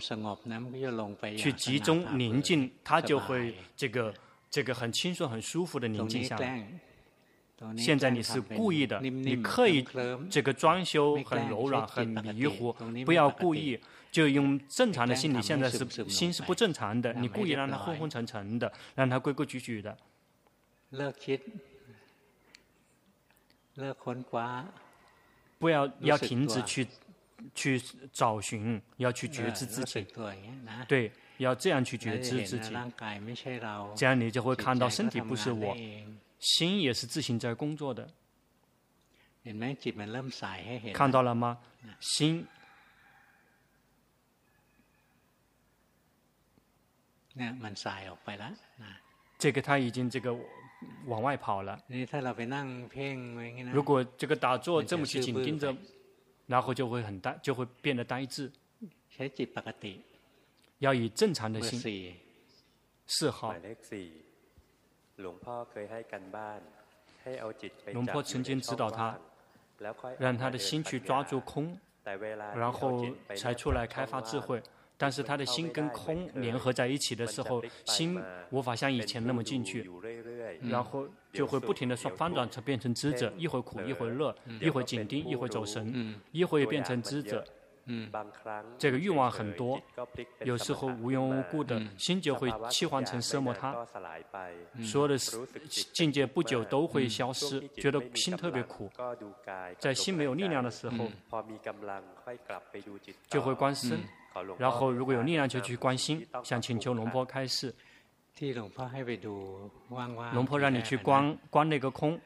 去集中宁静，它就会这个这个很轻松、很舒服的宁静下来。现在你是故意的，你刻意这个装修很柔软、很迷糊，不要故意，就用正常的心理。现在是心是不正常的，你故意让它昏昏沉沉的，让它规规矩矩的。不要要停止去去找寻，要去觉知自己。对，要这样去觉知自己。这样你就会看到身体不是我，心也是自行在工作的。看到了吗？心。这个他已经这个。往外跑了。如果这个打坐这么去紧盯着，然后就会很呆，就会变得呆滞。要以正常的心。四号。龙婆曾经指导他，让他的心去抓住空，然后才出来开发智慧。但是他的心跟空联合在一起的时候，心无法像以前那么进去，然后就会不停的说翻转，才变成知者，一会苦一会乐，一会紧盯一会走神，一会变成知者。嗯，这个欲望很多，有时候无缘无故的心就会切换成色魔他，所有的境界不久都会消失，觉得心特别苦。在心没有力量的时候，就会观身，然后如果有力量就去关心，想请求龙婆开示。龙婆让你去观观那个空，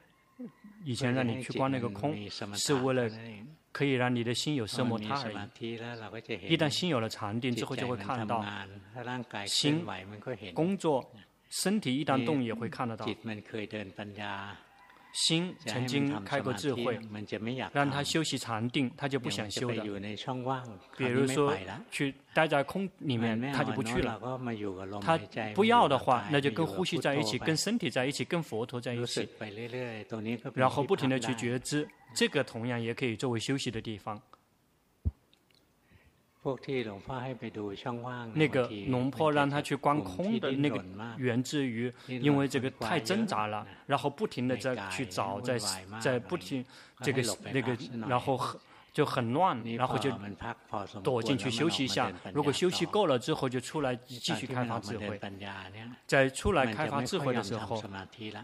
以前让你去观那个空，是为了。可以让你的心有色摩他而已。一旦心有了禅定之后，就会看到心工作，身体一旦动也会看得到。心曾经开过智慧，让他休息禅定，他就不想修的。比如说，去待在空里面，他就不去了。他不要的话，那就跟呼吸在一起，跟身体在一起，跟佛陀在一起，然后不停的去觉知。这个同样也可以作为休息的地方。那个龙坡让他去观空的那个，源自于因为这个太挣扎了，然后不停的在去找，在在不停这个那个，然后。就很乱，然后就躲进去休息一下。如果休息够了之后，就出来继续开发智慧。在出来开发智慧的时候，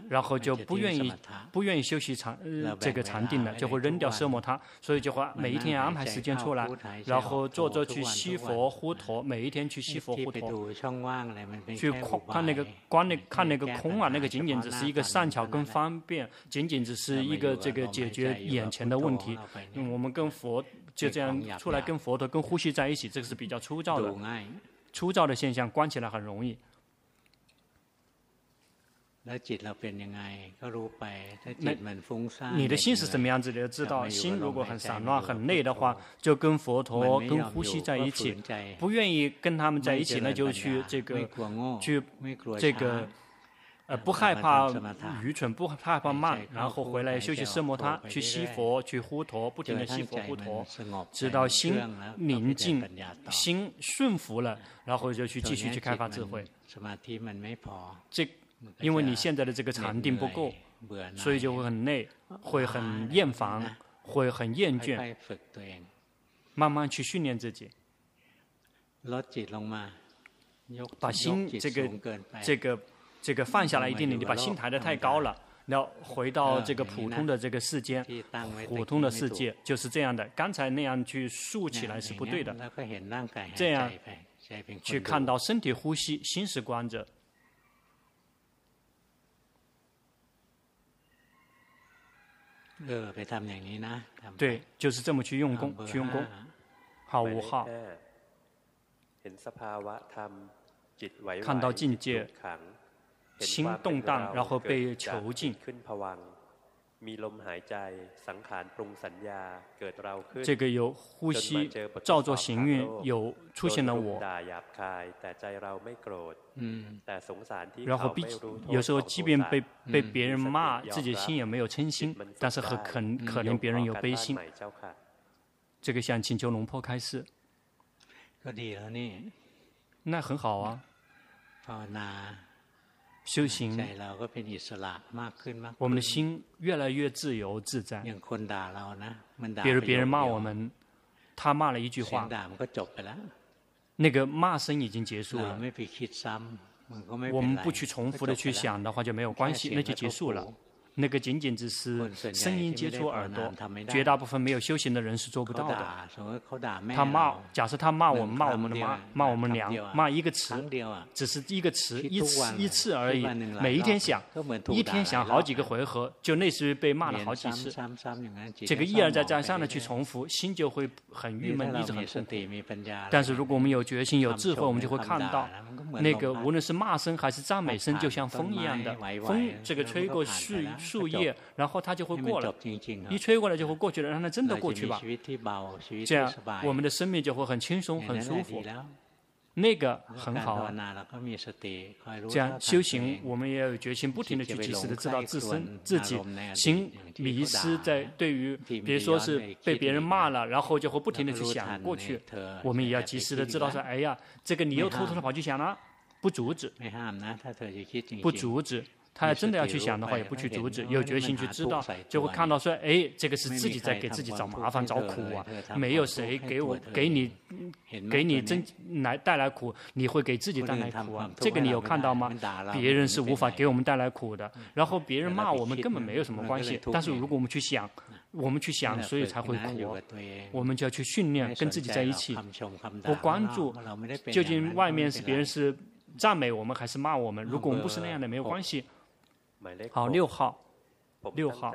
然后就不愿意不愿意休息禅这个禅定了，就会扔掉色魔他，所以就会每一天安排时间出来，然后坐着去吸佛呼陀，每一天去吸佛呼陀，去看那个观那看那个空啊，那个仅仅只是一个善巧跟方便，仅仅只是一个这个解决眼前的问题。我们跟佛就这样出来跟佛陀跟呼吸在一起，这个是比较粗糙的，粗糙的现象，关起来很容易。那你的心是什么样子的？知道心如果很散乱、很累的话，就跟佛陀跟呼吸在一起。不愿意跟他们在一起，那就去这个去这个。呃，不害怕愚蠢，不害怕慢，然后回来休息色摩他，去吸佛，去呼陀，不停的吸佛呼陀，直到心宁静，心顺服了，然后就去继续去开发智慧。这，因为你现在的这个禅定不够，所以就会很累，会很厌烦，会很厌倦。慢慢去训练自己，把心这个这个。这个放下来一点点，你把心抬得太高了，要回到这个普通的这个世间，普通的世界就是这样的。刚才那样去竖起来是不对的，这样去看到身体呼吸，心是观者。对，就是这么去用功，去用功。好，五号，看到境界。心动荡，然后被囚禁。这个有呼吸，造作行运，有出现了我。嗯。然后，必有时候即便被被别人骂，自己心也没有嗔心，但是很可可怜别人有悲心。这个想请求龙婆开示。那很好啊。修行，我们的心越来越自由自在。比如别人骂我们，他骂了一句话，那个骂声已经结束了。我们不去重复的去想的话就没有关系，那就结束了。那个仅仅只是声音接触耳朵，绝大部分没有修行的人是做不到的。他骂，假设他骂我们，骂我们的妈，骂我们娘，骂一个词，只是一个词，一次一次而已。每一天想，一天想好几个回合，就类似于被骂了好几次。这个一而再再三的去重复，心就会很郁闷，一直很痛苦。但是如果我们有决心、有智慧，我们就会看到，那个无论是骂声还是赞美声，就像风一样的，风这个吹过树。树叶，然后它就会过了，一吹过来就会过去了，让它真的过去吧。这样，我们的生命就会很轻松、很舒服。那个很好啊。这样修行，我们也要有决心，不停的去及时的知道自身、自己行迷失在对于，比如说是被别人骂了，然后就会不停的去想过去。我们也要及时的知道说，哎呀，这个你又偷偷的跑去想了，不阻止，不阻止。他要真的要去想的话，也不去阻止，有决心去知道，就会看到说，哎，这个是自己在给自己找麻烦、找苦啊，没有谁给我、给你、给你真来带来苦，你会给自己带来苦啊，这个你有看到吗？别人是无法给我们带来苦的，然后别人骂我们根本没有什么关系，但是如果我们去想，我们去想，所以才会苦，我们就要去训练跟自己在一起，不关注究竟外面是别人是赞美我们还是骂我们，如果我们不是那样的，没有关系。好，六号，六号，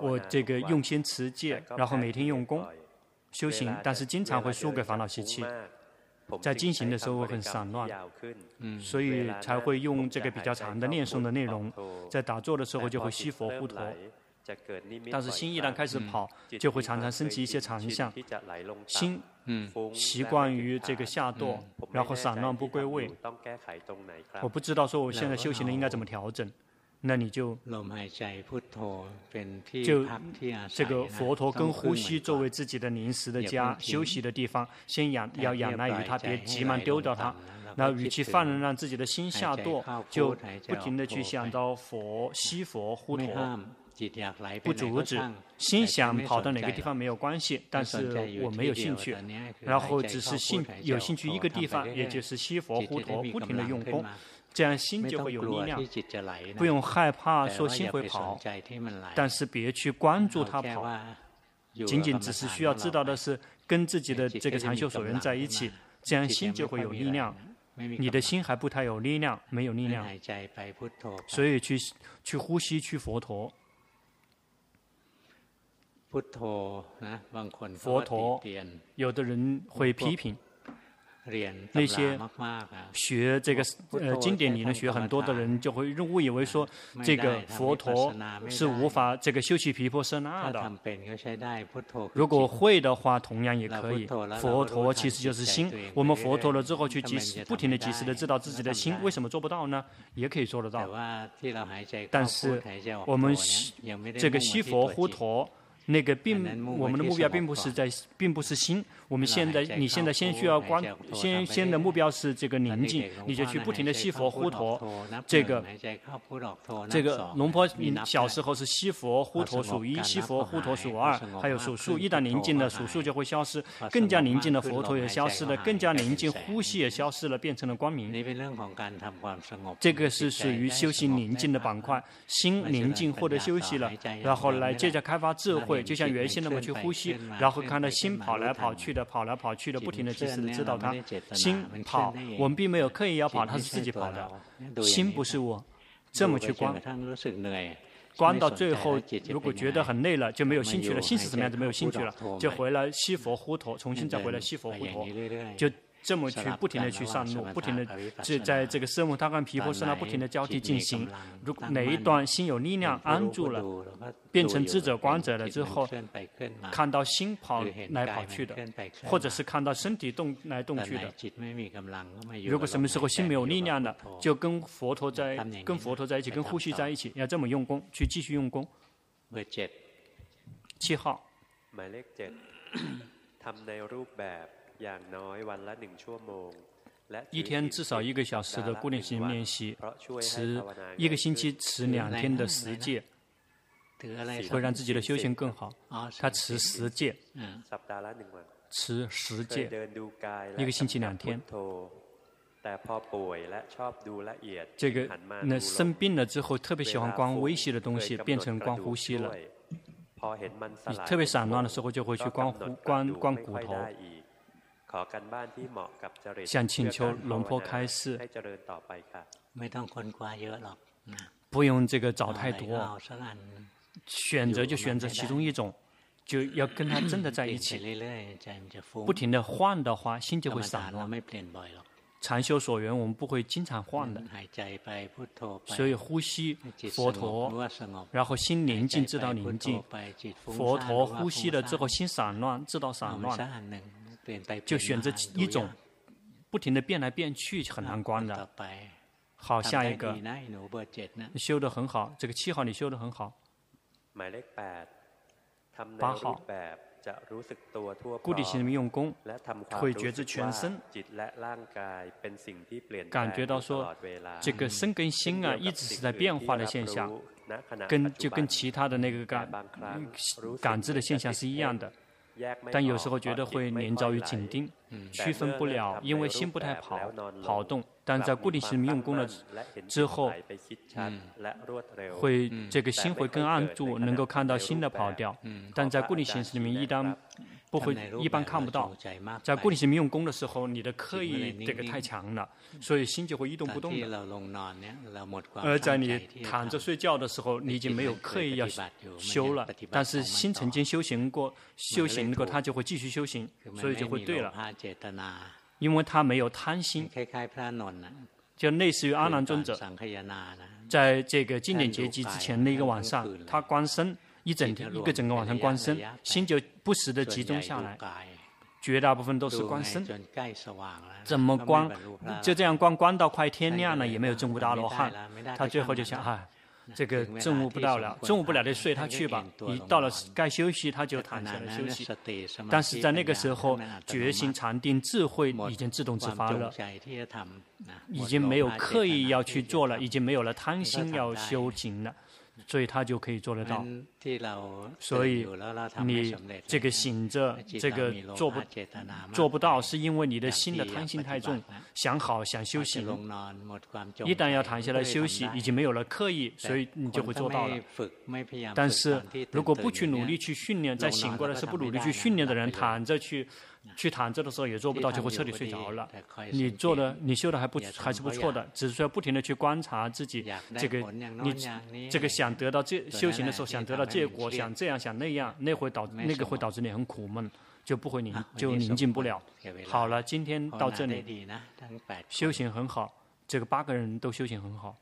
我这个用心持戒，然后每天用功修行，但是经常会输给烦恼习气，在进行的时候会很散乱，所以才会用这个比较长的念诵的内容，在打坐的时候就会吸佛呼陀，但是心一旦开始跑，就会常常升起一些长相，心。嗯，习惯于这个下堕，然后散乱不归位。我不知道说我现在修行的应该怎么调整，那你就就这个佛陀跟呼吸作为自己的临时的家、休息的地方，先仰要仰赖于他，别急忙丢掉它。然后与其放任让自己的心下堕，就不停的去想到佛、西佛、呼陀。不阻止，心想跑到哪个地方没有关系，但是我没有兴趣，然后只是兴有兴趣一个地方，也就是西佛呼陀，不停的用功，这样心就会有力量，不用害怕说心会跑，但是别去关注它跑，仅仅只是需要知道的是跟自己的这个长袖所缘在一起，这样心就会有力量。你的心还不太有力量，没有力量，所以去去呼吸去佛陀。佛陀，有的人会批评那些学这个呃经典理论，学很多的人就会误以为说，这个佛陀是无法这个修习皮婆舍那的。如果会的话，同样也可以。佛陀其实就是心，我们佛陀了之后去及时不停的及时的知道自己的心，为什么做不到呢？也可以做得到。但是我们这个西佛呼陀。那个并我们的目标并不是在，并不是心。我们现在，你现在先需要关，先先的目标是这个宁静，你就去不停的吸佛呼陀。这个这个龙婆，你小时候是吸佛呼陀数一，吸佛呼陀数二，还有数数。一旦宁静了，数数就会消失，更加宁静的佛陀也消失了，更加宁静呼吸也消失了，变成了光明。这个是属于修行宁静的板块，心宁静获得休息了，然后来接着开发智慧，就像原先那么去呼吸，然后看到心跑来跑去的。跑来跑去的，不停的及时的知道他心跑，我们并没有刻意要跑，他是自己跑的。心不是我，这么去观，观到最后，如果觉得很累了，就没有兴趣了。心是什么样子，没有兴趣了，就回来西佛呼陀，重新再回来西佛呼陀，就。这么去不停的去上路，不停的这在这个奢摩他跟毗婆舍那不停的交替进行。如果哪一段心有力量安住了，变成智者观者了之后，看到心跑来跑去的，或者是看到身体动来动去的。如果什么时候心没有力量了，就跟佛陀在跟佛陀在一起，跟呼吸在一起，要这么用功，去继续用功。七号。一天至少一个小时的固定性练习，持一个星期持两天的十戒，会让自己的修行更好。他持十戒，嗯持十戒，一个星期两天，这个那生病了之后，特别喜欢观微细的东西，变成观呼吸了。你特别散乱的时候，就会去观呼观观骨头。想请求龙婆开示。不用这个找太多，选择就选择其中一种，就要跟他真的在一起。不停的换的话，心就会散乱。禅修所缘，我们不会经常换的。所以呼吸佛陀，然后心宁静，知道宁静。佛陀呼吸了之后，心散乱，知道散乱。就选择一种，不停的变来变去，很难关的。好，下一个，你修得很好，这个七号你修得很好。八号，固定性的用功，会觉知全身，感觉到说，这个身跟心啊，一直是在变化的现象，跟就跟其他的那个感感知的现象是一样的。但有时候觉得会连着于紧盯，区分不了，因为心不太跑跑动。但在固定心里面用功了之后，嗯会这个心会更安住，能够看到新的跑调。但在固定形式里面一旦不会，一般看不到。在固定心里面用功的时候，你的刻意这个太强了，所以心就会一动不动的。而在你躺着睡觉的时候，你已经没有刻意要修了，但是心曾经修行过，修行过，他就会继续修行，所以就会对了。因为他没有贪心，就类似于阿难尊者，在这个经典结集之前的一个晚上，他观身。一整天，一个整个晚上观身，心就不时的集中下来，绝大部分都是观身。怎么观？就这样观，观到快天亮了，也没有证悟大罗汉。他最后就想，哎，这个证悟不到了，证悟不了就睡他去吧。一到了该休息，他就躺下来休息。但是在那个时候，决心、禅定、智慧已经自动自发了，已经没有刻意要去做了，已经没有了贪心要修行了。所以他就可以做得到。所以你这个醒着，这个做不做不到，是因为你的心的贪心太重，想好想休息。一旦要躺下来休息，已经没有了刻意，所以你就会做到了。但是如果不去努力去训练，在醒过来是不努力去训练的人，躺着去。去躺着的时候也做不到，就会彻底睡着了。你做的，你修的还不还是不错的，只是说不停的去观察自己这个，你这个想得到这修行的时候想得到结果，想这样想那样，那会导那个会导致你很苦闷，就不会宁就宁静不了。好了，今天到这里，修行很好，这个八个人都修行很好。